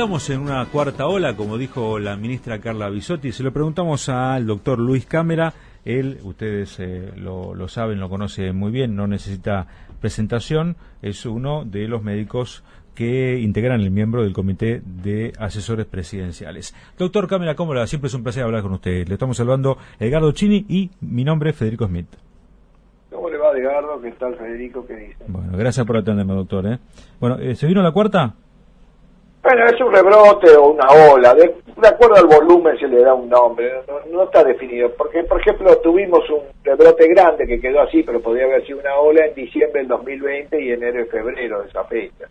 estamos en una cuarta ola, como dijo la ministra Carla Bisotti. Se lo preguntamos al doctor Luis Cámara. Él, ustedes eh, lo, lo, saben, lo conoce muy bien, no necesita presentación. Es uno de los médicos que integran el miembro del Comité de Asesores Presidenciales. Doctor Cámara, ¿cómo le va? Siempre es un placer hablar con usted. Le estamos saludando Edgardo Chini y mi nombre es Federico Smith. ¿Cómo le va, Edgardo? ¿Qué tal, Federico? ¿Qué dice? Bueno, gracias por atenderme, doctor. ¿eh? Bueno, ¿se vino la cuarta? Bueno, es un rebrote o una ola, de, de acuerdo al volumen se le da un nombre, no, no, está definido, porque por ejemplo tuvimos un rebrote grande que quedó así, pero podría haber sido una ola en diciembre del 2020 y enero y febrero de esa fecha,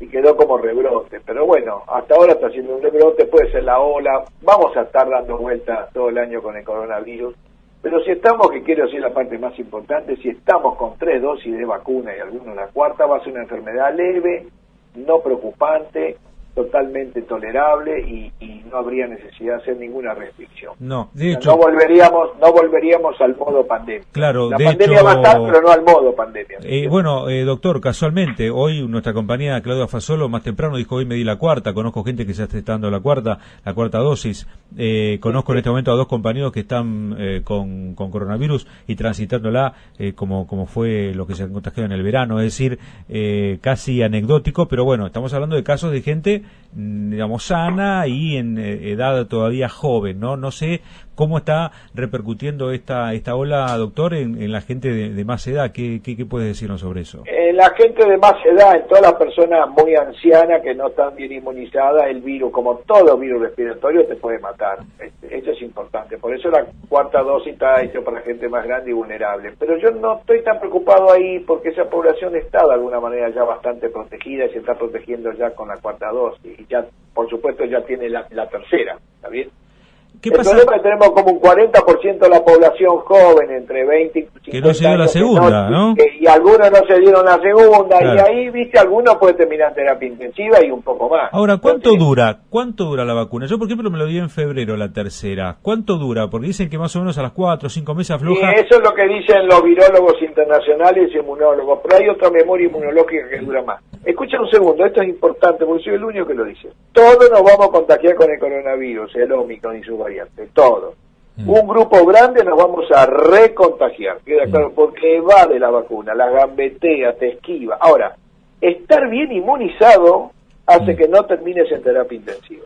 y quedó como rebrote, pero bueno, hasta ahora está siendo un rebrote, puede ser la ola, vamos a estar dando vueltas todo el año con el coronavirus, pero si estamos, que quiero decir la parte más importante, si estamos con tres dosis de vacuna y alguna la cuarta, va a ser una enfermedad leve, no preocupante, totalmente tolerable y, y, no habría necesidad de hacer ninguna restricción. No, de hecho, no volveríamos, no volveríamos al modo pandemia. Claro, la de pandemia hecho, va a estar, pero no al modo pandemia. Eh, bueno, eh, doctor, casualmente hoy nuestra compañera Claudia Fasolo más temprano dijo hoy me di la cuarta. Conozco gente que se está dando la cuarta, la cuarta dosis. Eh, conozco en este momento a dos compañeros que están eh, con, con, coronavirus y transitándola eh, como como fue lo que se contagió en el verano, es decir, eh, casi anecdótico, pero bueno, estamos hablando de casos de gente digamos, sana y en edad todavía joven, ¿no? No sé cómo está repercutiendo esta esta ola, doctor, en, la gente de, más edad. ¿Qué, qué, qué puedes decirnos sobre eso? En la gente de más edad, en todas las personas muy ancianas que no están bien inmunizadas, el virus, como todo virus respiratorio, te puede matar. Eso es importante. Por eso la cuarta dosis está hecha para gente más grande y vulnerable. Pero yo no estoy tan preocupado ahí porque esa población está de alguna manera ya bastante protegida y se está protegiendo ya con la cuarta dosis. Y ya, por supuesto, ya tiene la, la tercera. ¿Está bien? ¿Qué pasa? El problema es que tenemos como un 40% de la población joven, entre 20 y 50 Que no se dio la segunda, ¿no? Que, y algunos no se dieron la segunda, Claro. y ahí, viste, algunos puede terminar en terapia intensiva y un poco más. Ahora, ¿cuánto Entonces, dura? ¿Cuánto dura la vacuna? Yo, por ejemplo, me lo di en febrero la tercera. ¿Cuánto dura? Porque dicen que más o menos a las cuatro o cinco meses Y afloja. eso es lo que dicen los virólogos internacionales y inmunólogos, pero hay otra memoria inmunológica que dura más. Escucha un segundo, esto es importante porque soy el único que lo dice. Todos nos vamos a contagiar con el coronavirus, el Omicron y sus variantes, todos. Mm. Un grupo grande nos vamos a recontagiar, queda claro, porque evade la vacuna, la gambetea, te esquiva. Ahora, estar bien inmunizado hace Mm. que no termines en terapia intensiva.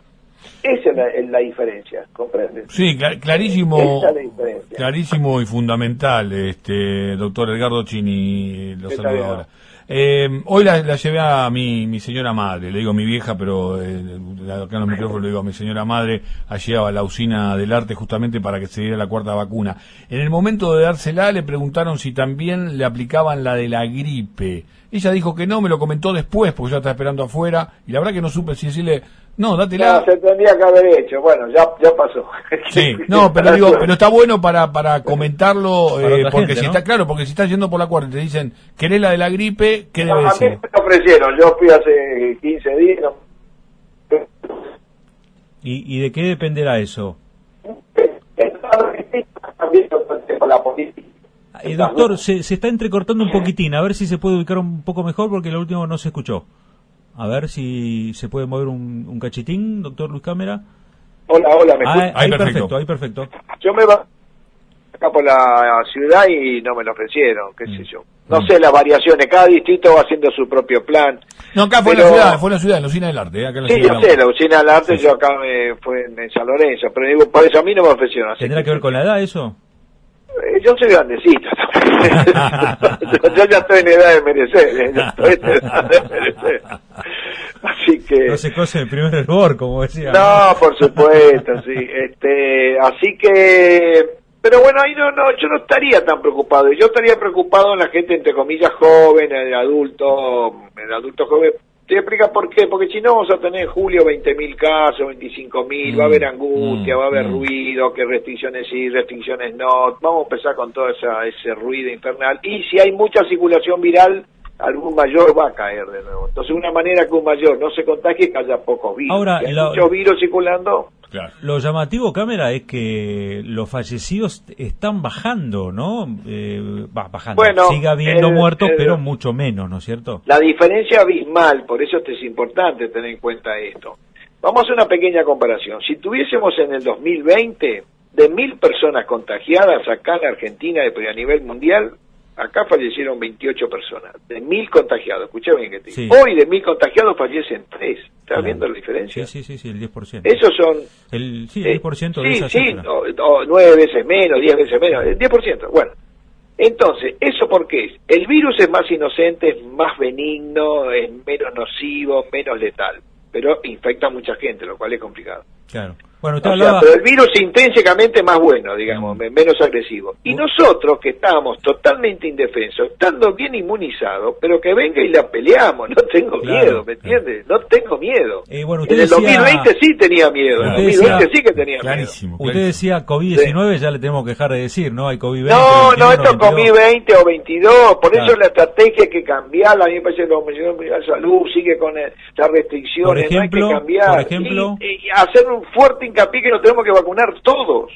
Esa es la, es la diferencia, ¿comprendes? Sí, cla- clarísimo, es clarísimo y fundamental, este doctor Edgardo Chini, lo Está saludo ahora. Eh, hoy la, la llevé a mi, mi señora madre, le digo mi vieja, pero eh, acá en los micrófonos le digo a mi señora madre, allí a la usina del arte justamente para que se diera la cuarta vacuna. En el momento de dársela le preguntaron si también le aplicaban la de la gripe. Ella dijo que no, me lo comentó después porque ya está esperando afuera y la verdad que no supe si decirle, no, dátela. No, se tendría que haber hecho. Bueno, ya, ya pasó. Sí, no, pero digo, pero está bueno para, para comentarlo, Para eh, porque gente, si ¿no? está claro, porque si estás yendo por la cuarta y te dicen, ¿querés la de la gripe? ¿Qué No, debe a mí decir? me ofrecieron. Yo fui hace 15 días. no- ¿Y, ¿Y de qué dependerá eso? También lo conté con la política. Eh, doctor, se, se está entrecortando un poquitín. A ver si se puede ubicar un poco mejor porque lo último no se escuchó. A ver si se puede mover un, un cachitín, doctor Luis Cámara. Hola, hola, me Ah, ahí Ahí perfecto. perfecto, ahí perfecto. Yo me va acá por la ciudad y no me lo ofrecieron, qué sé yo. No sé las variaciones, cada distrito va haciendo su propio plan. No, acá fue Pero- la ciudad, fue la ciudad, la usina del arte. eh, acá en la Sí, ciudad yo sé, la usina del arte, yo acá me, fue en, en San Lorenzo, pero digo, por eso a mí no me ofrecieron. así ¿Tendrá que ver con la edad eso? Eh, Yo soy grandecito. Yo ya estoy en edad de merecer. eh, ya estoy en edad de merecer. Así que... No se cose el primer hervor, como decía. No, por supuesto, sí. Este, así que, pero bueno, ahí no, no, yo no estaría tan preocupado. Yo estaría preocupado en la gente entre comillas joven, el adulto, el adulto joven. Te explica por qué, porque si no vamos a tener en julio 20.000 casos, 25.000, va a haber angustia, mm, va a haber mm. ruido, que restricciones sí, restricciones no. Vamos a empezar con todo esa, ese ruido infernal. Y si hay mucha circulación viral, algún mayor va a caer de nuevo. Entonces, una manera que un mayor no se contagie es que haya pocos virus. Ahora, si hay la- muchos virus circulando, Claro. Lo llamativo, Cámara, es que los fallecidos están bajando, ¿no? Eh, va, bajando. Bueno, Sigue habiendo el- muertos, el- pero mucho menos, ¿no es cierto? La diferencia abismal, por eso es importante tener en cuenta esto. Vamos a hacer una pequeña comparación. Si tuviésemos en el 2020 de mil personas contagiadas acá en Argentina a nivel mundial, acá fallecieron 28 personas. De mil contagiados, escuché bien que te digo. Hoy de mil contagiados fallecen tres. ¿Estás viendo la diferencia? Sí, sí, sí, el 10%. Esos son... El, sí, el 10% de sí, sí, o, nueve veces menos, diez veces menos, el 10%. Bueno, entonces, ¿eso por qué es? El virus es más inocente, es más benigno, es menos nocivo, menos letal, pero infecta a mucha gente, lo cual es complicado. Claro. Bueno, pero el virus intrínsecamente más bueno, digamos, mm. menos agresivo. Y nosotros que estábamos totalmente indefensos, estando bien inmunizados, pero que venga y la peleamos, no tengo miedo, ¿me entiendes? No tengo miedo. Eh, bueno, en el 2020 sí tenía miedo, en el 2020 sí que tenía miedo. Usted decía COVID-19, ya le tenemos que dejar de decir, ¿no? Hay COVID-20. No, no, esto es COVID-20 o 22, por eso la estrategia hay que cambiarla, a mí me parece que la Mundial de Salud sigue con las restricciones, no hay que cambiar. Por ejemplo, y hacer un fuerte hincapié que nos tenemos que vacunar todos,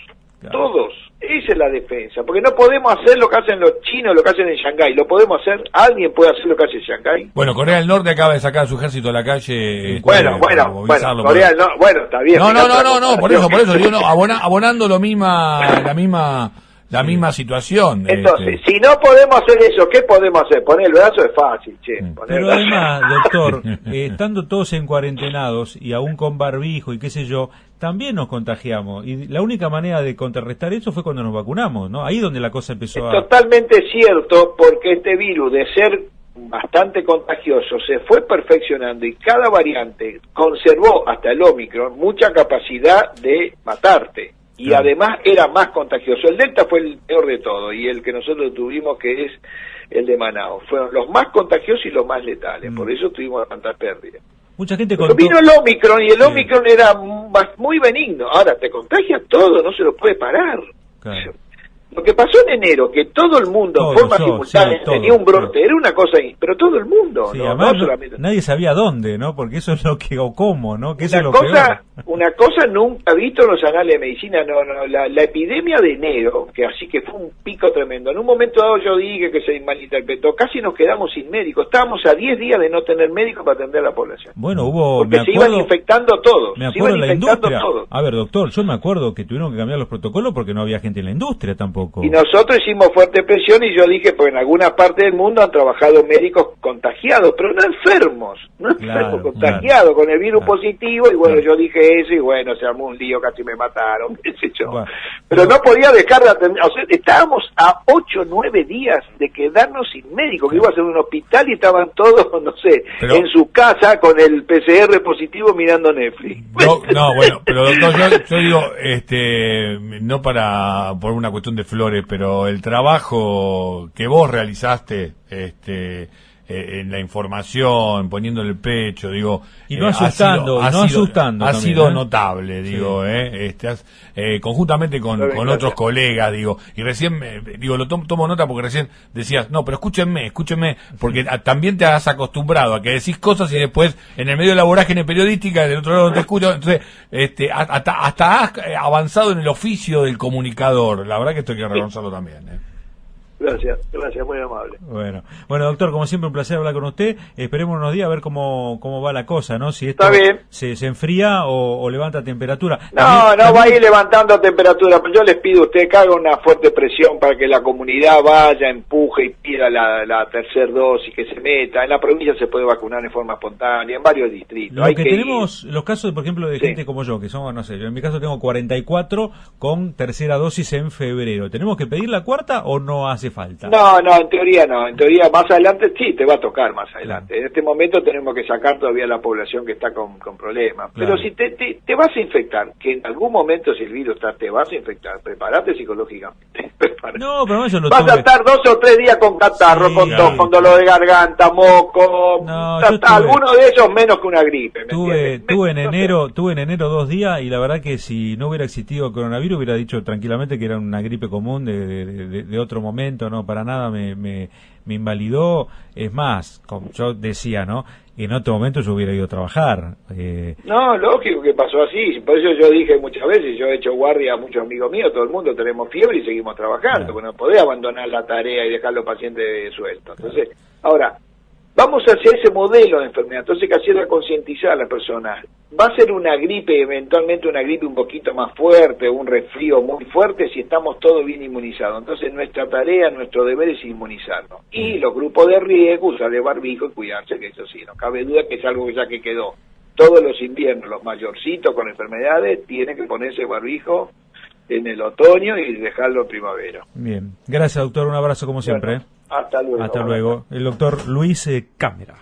todos. Esa es la defensa, porque no podemos hacer lo que hacen los chinos, lo que hacen en Shanghái, lo podemos hacer, alguien puede hacer lo que hace Shanghái. Bueno, Corea del Norte acaba de sacar a su ejército a la calle. Este, bueno, bueno, bueno, Corea del Norte, bueno, está bien. No, no, no, no, no, por eso, por eso, no, abonando lo misma, la misma la misma situación. Entonces, este. si no podemos hacer eso, ¿qué podemos hacer? Poner el brazo es fácil, che. Pero además, doctor, eh, estando todos en cuarentenados y aún con barbijo y qué sé yo, también nos contagiamos. Y la única manera de contrarrestar eso fue cuando nos vacunamos, ¿no? Ahí donde la cosa empezó es Totalmente cierto, porque este virus, de ser bastante contagioso, se fue perfeccionando y cada variante conservó hasta el Omicron mucha capacidad de matarte y además era más contagioso. El Delta fue el peor de todo y el que nosotros tuvimos que es el de Manao. Fueron los más contagiosos y los más letales, por mm. eso tuvimos tantas pérdidas. Mucha gente vino el Omicron y el Omicron era muy benigno. Ahora te contagia todo, no se lo puede parar. Lo que pasó en enero, que todo el mundo, en forma simultánea, tenía un brote, era una cosa ahí, pero todo el mundo, no, solamente. Nadie sabía dónde, ¿no? Porque eso es lo que, o cómo, ¿no? Que una, cosa, una cosa nunca visto en los anales de medicina, no, no, la, epidemia de enero, que así que fue un pico tremendo. En un momento dado yo dije que se malinterpretó, casi nos quedamos sin médicos, estábamos a 10 días de no tener médicos para atender a la población. Bueno, hubo. Porque se iban infectando todos. Me acuerdo la industria. A ver, doctor, yo me acuerdo que tuvieron que cambiar los protocolos porque no había gente en la industria tampoco. Y nosotros hicimos fuerte presión y yo dije, pues en alguna parte del mundo han trabajado médicos contagiados, pero no enfermos, no enfermos, contagiados con el virus positivo y bueno, yo dije eso y bueno, se armó un lío, casi me mataron, qué sé yo. pero no podía dejar de atender, o sea, estábamos a 8 o 9 días de quedarnos sin médico, que iba a ser un hospital y estaban todos, no sé, en su casa con el PCR positivo mirando Netflix. No, no bueno, pero doctor, yo, digo, este, no para, por una cuestión de flores, pero el trabajo que vos realizaste, este, eh, en la información, poniendo el pecho, digo, y no asustando, ha sido, no asustando, ha sido notable, digo, eh, este, eh, conjuntamente con, con otros colegas, digo, y recién, digo, lo tomo, nota porque recién decías, no, pero escúchenme, escúchenme, porque también te has acostumbrado a que decís cosas y después en el medio de la vorágine periodística del otro lado no te escucho, entonces, este, hasta, hasta has avanzado en el oficio del comunicador, la verdad que esto hay que reconocerlo también, eh. Gracias, gracias, muy amable. Bueno, bueno, doctor, como siempre un placer hablar con usted. Esperemos unos días a ver cómo, cómo va la cosa, ¿no? Si esto Se, se enfría o, levanta temperatura. No, no va a ir levantando temperatura. Yo les pido a usted que haga una fuerte presión para que la comunidad vaya, empuje y pida la, la tercera dosis, que se meta. En la provincia se puede vacunar en forma espontánea, en varios distritos. Lo que, tenemos, los casos, por ejemplo, de gente como yo, que somos, no sé, yo en mi caso tengo 44 con tercera dosis en febrero. ¿Tenemos que pedir la cuarta o no hace falta. No, no, en teoría no. En teoría más adelante sí, te va a tocar más adelante. En este momento tenemos que sacar todavía la población que está con, problemas. Pero si te, te, vas a infectar, que en algún momento si el virus está, te vas a infectar, prepárate psicológicamente. No, pero yo lo Vas a estar dos o tres días con catarro, con tos, con dolor de garganta, moco. No, alguno de esos menos que una gripe. tuve, tuve en enero, tuve en enero dos días y la verdad que si no hubiera existido coronavirus hubiera dicho tranquilamente que era una gripe común de, de otro momento no, para nada me, me, invalidó. Es más, como yo decía, ¿no? En otro momento yo hubiera ido a trabajar. Eh. No, lógico que pasó así. Por eso yo dije muchas veces, yo he hecho guardia a muchos amigos míos, todo el mundo tenemos fiebre y seguimos trabajando. Claro. no podés abandonar la tarea y dejar los pacientes sueltos. Entonces, ahora, Vamos hacia ese modelo de enfermedad, entonces que hacerla concientizar a la persona. Va a ser una gripe, eventualmente una gripe un poquito más fuerte, un resfrío muy fuerte si estamos todos bien inmunizados. Entonces nuestra tarea, nuestro deber es inmunizarnos. Y los grupos de riesgo, usar el barbijo y cuidarse, que eso sí, no cabe duda que es algo que ya que quedó. Todos los inviernos, los mayorcitos con enfermedades tienen que ponerse barbijo en el otoño y dejarlo en primavera. Bien, gracias doctor, un abrazo como siempre. ¿eh? hasta luego. Hasta luego. El doctor Luis eh, Cámara.